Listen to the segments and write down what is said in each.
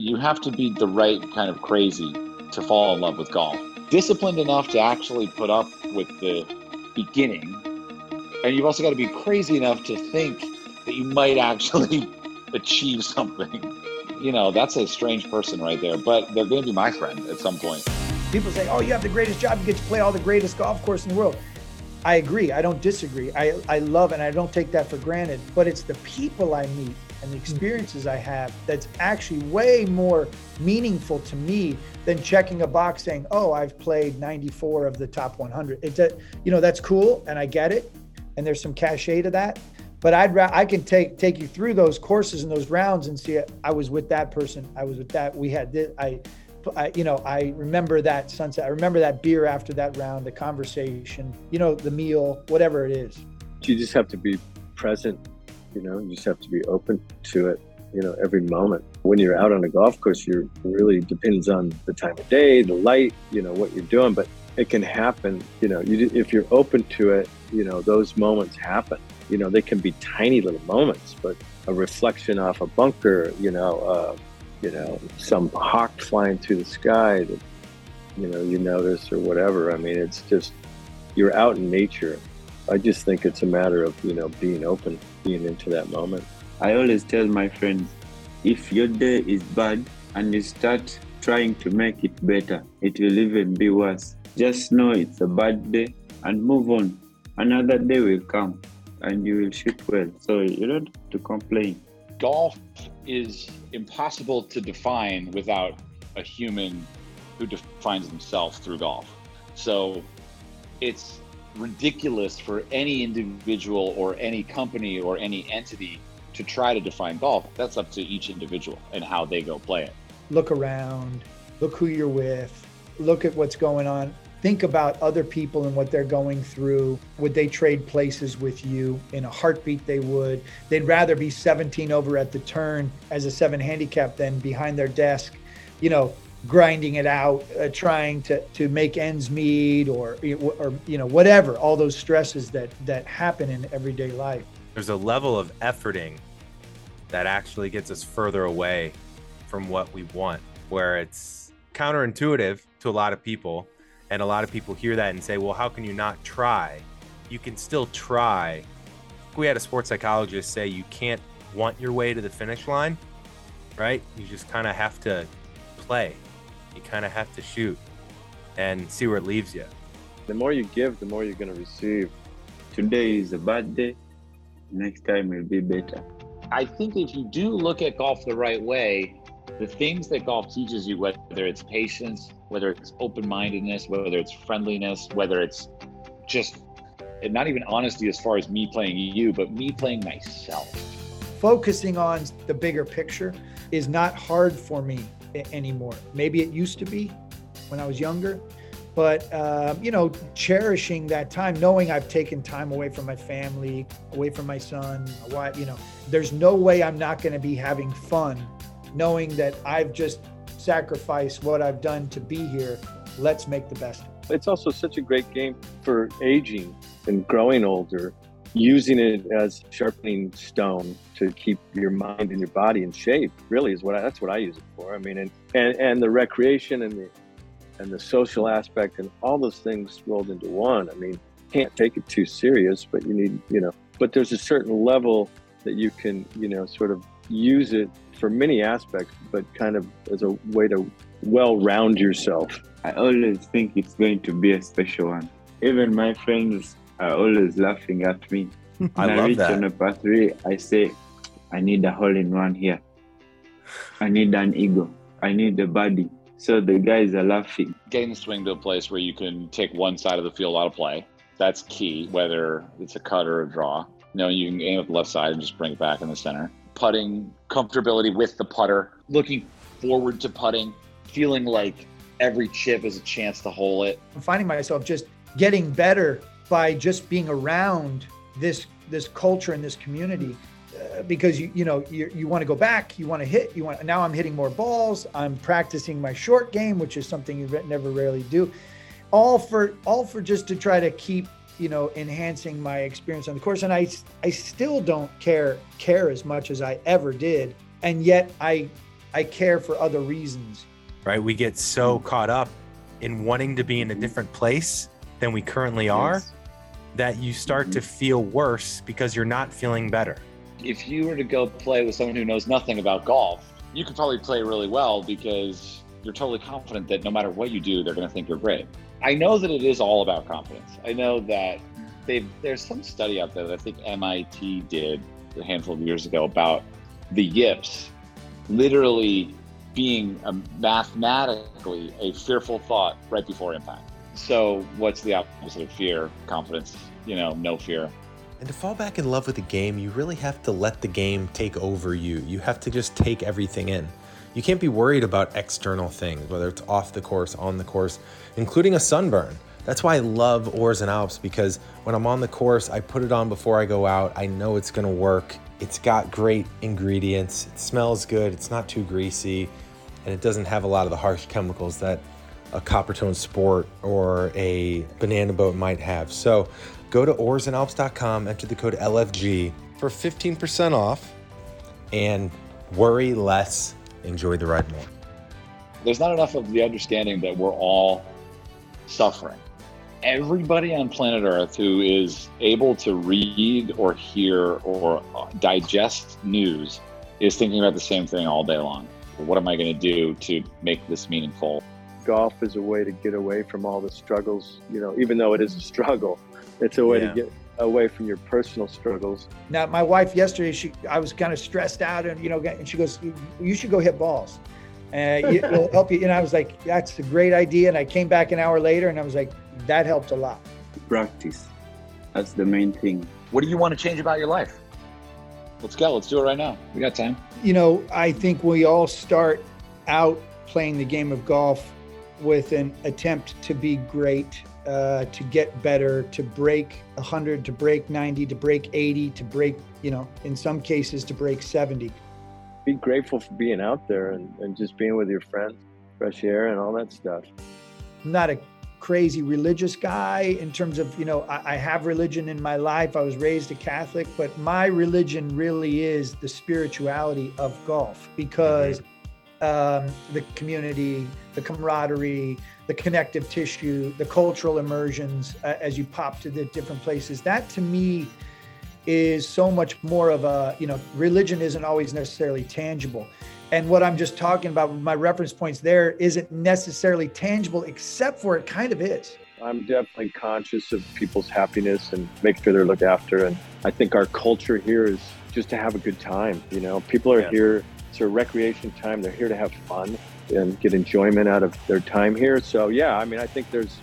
You have to be the right kind of crazy to fall in love with golf. Disciplined enough to actually put up with the beginning. And you've also got to be crazy enough to think that you might actually achieve something. You know, that's a strange person right there, but they're going to be my friend at some point. People say, oh, you have the greatest job. You get to play all the greatest golf course in the world. I agree. I don't disagree. I, I love and I don't take that for granted, but it's the people I meet and the experiences I have that's actually way more meaningful to me than checking a box saying, "Oh, I've played 94 of the top 100." It's a, you know, that's cool and I get it, and there's some cachet to that. But I'd ra- I can take take you through those courses and those rounds and see. I was with that person. I was with that. We had this. I, I, you know, I remember that sunset. I remember that beer after that round, the conversation. You know, the meal, whatever it is. You just have to be present you know, you just have to be open to it, you know, every moment. When you're out on a golf course, you're really depends on the time of day, the light, you know, what you're doing, but it can happen, you know, you, if you're open to it, you know, those moments happen. You know, they can be tiny little moments, but a reflection off a bunker, you know, uh, you know, some hawk flying through the sky that, you know, you notice or whatever. I mean, it's just, you're out in nature I just think it's a matter of, you know, being open, being into that moment. I always tell my friends if your day is bad and you start trying to make it better, it will even be worse. Just know it's a bad day and move on. Another day will come and you will shoot well. So you don't have to complain. Golf is impossible to define without a human who defines himself through golf. So it's ridiculous for any individual or any company or any entity to try to define golf. That's up to each individual and how they go play it. Look around, look who you're with, look at what's going on. Think about other people and what they're going through. Would they trade places with you? In a heartbeat, they would. They'd rather be 17 over at the turn as a seven handicap than behind their desk, you know, grinding it out, uh, trying to, to make ends meet, or or you know whatever. All those stresses that that happen in everyday life. There's a level of efforting that actually gets us further away from what we want, where it's counterintuitive to a lot of people, and a lot of people hear that and say, "Well, how can you not try?" You can still try. We had a sports psychologist say you can't want your way to the finish line, right? You just kind of have to play you kind of have to shoot and see where it leaves you. The more you give, the more you're going to receive. Today is a bad day. Next time will be better. I think if you do look at golf the right way, the things that golf teaches you, whether it's patience, whether it's open mindedness, whether it's friendliness, whether it's just—and not even honesty as far as me playing you, but me playing myself. Focusing on the bigger picture is not hard for me anymore. Maybe it used to be when I was younger, but uh, you know, cherishing that time, knowing I've taken time away from my family, away from my son, my wife. You know, there's no way I'm not going to be having fun, knowing that I've just sacrificed what I've done to be here. Let's make the best. It's also such a great game for aging and growing older using it as sharpening stone to keep your mind and your body in shape really is what I, that's what I use it for. I mean, and, and, and the recreation and the, and the social aspect and all those things rolled into one. I mean, can't take it too serious, but you need, you know, but there's a certain level that you can, you know, sort of use it for many aspects, but kind of as a way to well round yourself. I always think it's going to be a special one. Even my friends are always laughing at me. I love I reach that. on a par three, I say, I need a hole in one here. I need an eagle. I need a birdie. So the guys are laughing. Getting the swing to a place where you can take one side of the field out of play. That's key, whether it's a cut or a draw. You know, you can aim at the left side and just bring it back in the center. Putting comfortability with the putter, looking forward to putting, feeling like every chip is a chance to hole it. I'm finding myself just getting better by just being around this this culture and this community uh, because you you know you, you want to go back you want to hit you want now i'm hitting more balls i'm practicing my short game which is something you never rarely do all for all for just to try to keep you know enhancing my experience on the course and i i still don't care care as much as i ever did and yet i I care for other reasons. right? We get so caught up in wanting to be in a different place than we currently are Yes. that you start to feel worse because you're not feeling better. if you were to go play with someone who knows nothing about golf, you could probably play really well because you're totally confident that no matter what you do, they're going to think you're great. I know that it is all about confidence. I know that they've, there's some study out there that I think MIT did a handful of years ago about the yips literally being a, mathematically a fearful thought right before impact. So, what's the opposite of fear? Confidence, you know, no fear. And to fall back in love with the game, you really have to let the game take over you. You have to just take everything in. You can't be worried about external things, whether it's off the course, on the course, including a sunburn. That's why I love Oars and Alps because when I'm on the course, I put it on before I go out. I know it's gonna work. It's got great ingredients. It smells good. It's not too greasy, and it doesn't have a lot of the harsh chemicals that a Coppertone Sport or a banana boat might have. So go to oarsandalps.com, enter the code LFG for 15% off, and worry less, enjoy the ride more. there's not enough of the understanding that we're all suffering. Everybody on planet Earth who is able to read or hear or digest news is thinking about the same thing all day long. What am I going to do to make this meaningful? Golf is a way to get away from all the struggles. You know, even though it is a struggle, it's a way Yeah. to get away from your personal struggles. Now, my wife yesterday, she I was kind of stressed out, and you know, and she goes, "You- "You should go hit balls, and it will help you." And I was like, "That's a great idea." And I came back an hour later, and I was like, "That helped a lot." Practice. That's the main thing. What do you want to change about your life? Let's go. Let's do it right now. We got time. You know, I think we all start out playing the game of golf with an attempt to be great, uh, to get better, to break 100, to break 90, to break 80, to break, you know, in some cases, to break 70. Be grateful for being out there and, and just being with your friends, fresh air and all that stuff. I'm not a crazy religious guy in terms of, you know, I, I have religion in my life. I was raised a Catholic, but my religion really is the spirituality of golf because um, the community, the camaraderie, the connective tissue, the cultural immersions uh, as you pop to the different places. That to me is so much more of a, you know, religion isn't always necessarily tangible. And what I'm just talking about, my reference points there, isn't necessarily tangible, except for it kind of is. I'm definitely conscious of people's happiness and make sure they're looked after. And I think our culture here is just to have a good time. You know, people are Yeah. here, it's a recreation time. They're here to have fun and get enjoyment out of their time here. So, yeah, I mean, I think there's,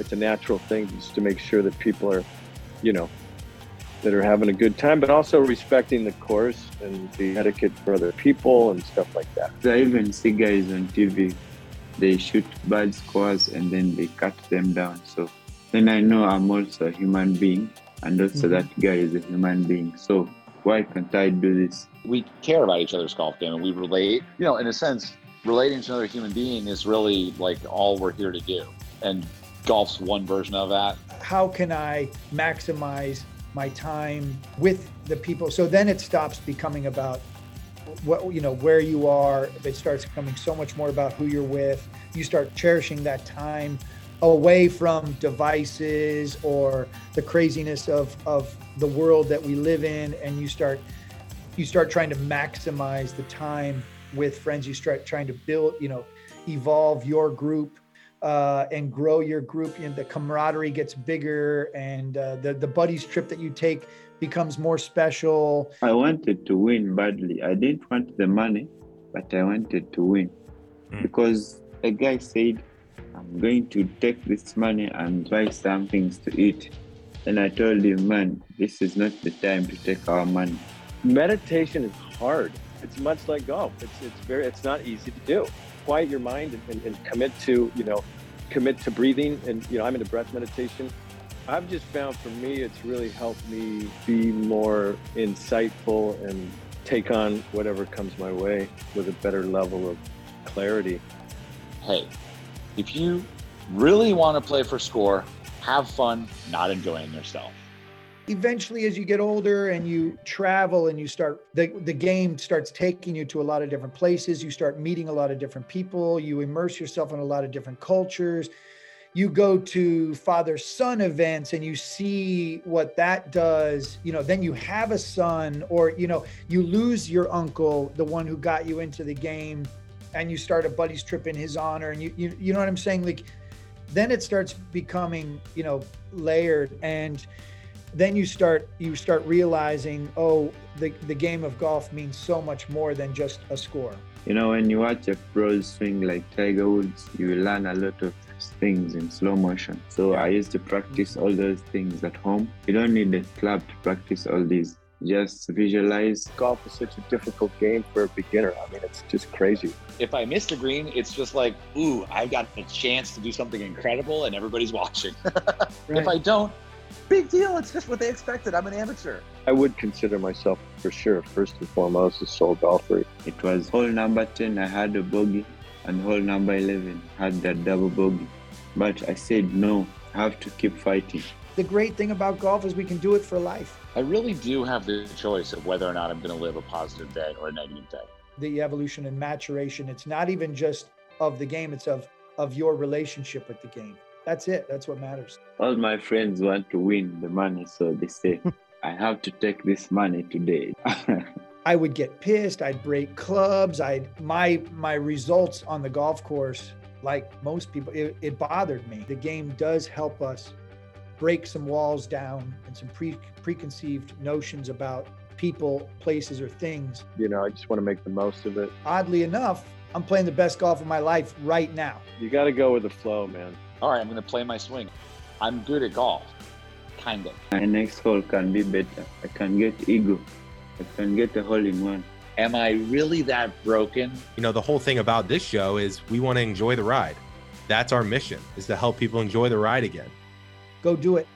it's a natural thing just to make sure that people are, you know, that are having a good time, but also respecting the course and the etiquette for other people and stuff like that. I even see guys on TV, they shoot bad scores and then they cut them down. So then I know I'm also a human being, and also Mhm. that guy is a human being. So why can't I do this? We care about each other's golf game and we relate. You know, in a sense, relating to another human being is really like all we're here to do. And golf's one version of that. How can I maximize my time with the people? So then it stops becoming about what you know where you are. It starts becoming so much more about who you're with. You start cherishing that time away from devices or the craziness of of the world that we live in, and you start you start trying to maximize the time with friends. You start trying to build, you know, evolve your group uh, and grow your group. And the camaraderie gets bigger, and uh, the the buddies trip that you take becomes more special. I wanted to win badly. I didn't want the money, but I wanted to win Mm. because a guy said, I'm going to take this money and buy some things to eat. And I told him, man, this is not the time to take our money. meditation is hard. It's much like golf. It's it's very it's not easy to do. Quiet your mind and, and, and commit to you know commit to breathing. And you know I'm into breath meditation. I've just found for me it's really helped me be more insightful and take on whatever comes my way with a better level of clarity. Hey, if you really want to play for score, have fun not enjoying yourself. eventually as you get older and you travel and you start the, the game starts taking you to a lot of different places you start meeting a lot of different people you immerse yourself in a lot of different cultures you go to father son events and you see what that does you know then you have a son or you know you lose your uncle the one who got you into the game and you start a buddy's trip in his honor and you you, you know what i'm saying like then it starts becoming you know layered and then you start you start realizing oh the, the game of golf means so much more than just a score You know, when you watch a pro swing like Tiger Woods, you learn a lot of things in slow motion. So I used to practice all those things at home. You don't need a club to practice all these. Just visualize. Golf is such a difficult game for a beginner. I mean, it's just crazy. If I miss the green, it's just like, ooh, I've got a chance to do something incredible and everybody's watching. If I don't, big deal. It's just what they expected. I'm an amateur. I would consider myself for sure, first and foremost, a soul golfer. It was hole number 10, I had a bogey, and hole number 11 had that double bogey. But I said, no, I have to keep fighting. The great thing about golf is we can do it for life I really do have the choice of whether or not I'm going to live a positive day or a negative day. the evolution and maturation it's not even just of the game it's of of your relationship with the game that's it that's what matters All my friends want to win the money, so they say, I have to take this money today. i would get pissed i'd break clubs i'd my my results on the golf course like most people it, it bothered me the game does help us break some walls down and some pre preconceived notions about people places or things You know, I just want to make the most of it. oddly enough i'm playing the best golf of my life right now You got to go with the flow, man. All right, I'm going to play my swing. I'm good at golf, kind of. My next hole can be better. I can get eagle. I can get a hole in one. Am I really that broken? You know, the whole thing about this show is we want to enjoy the ride. That's our mission is to help people enjoy the ride again. Go do it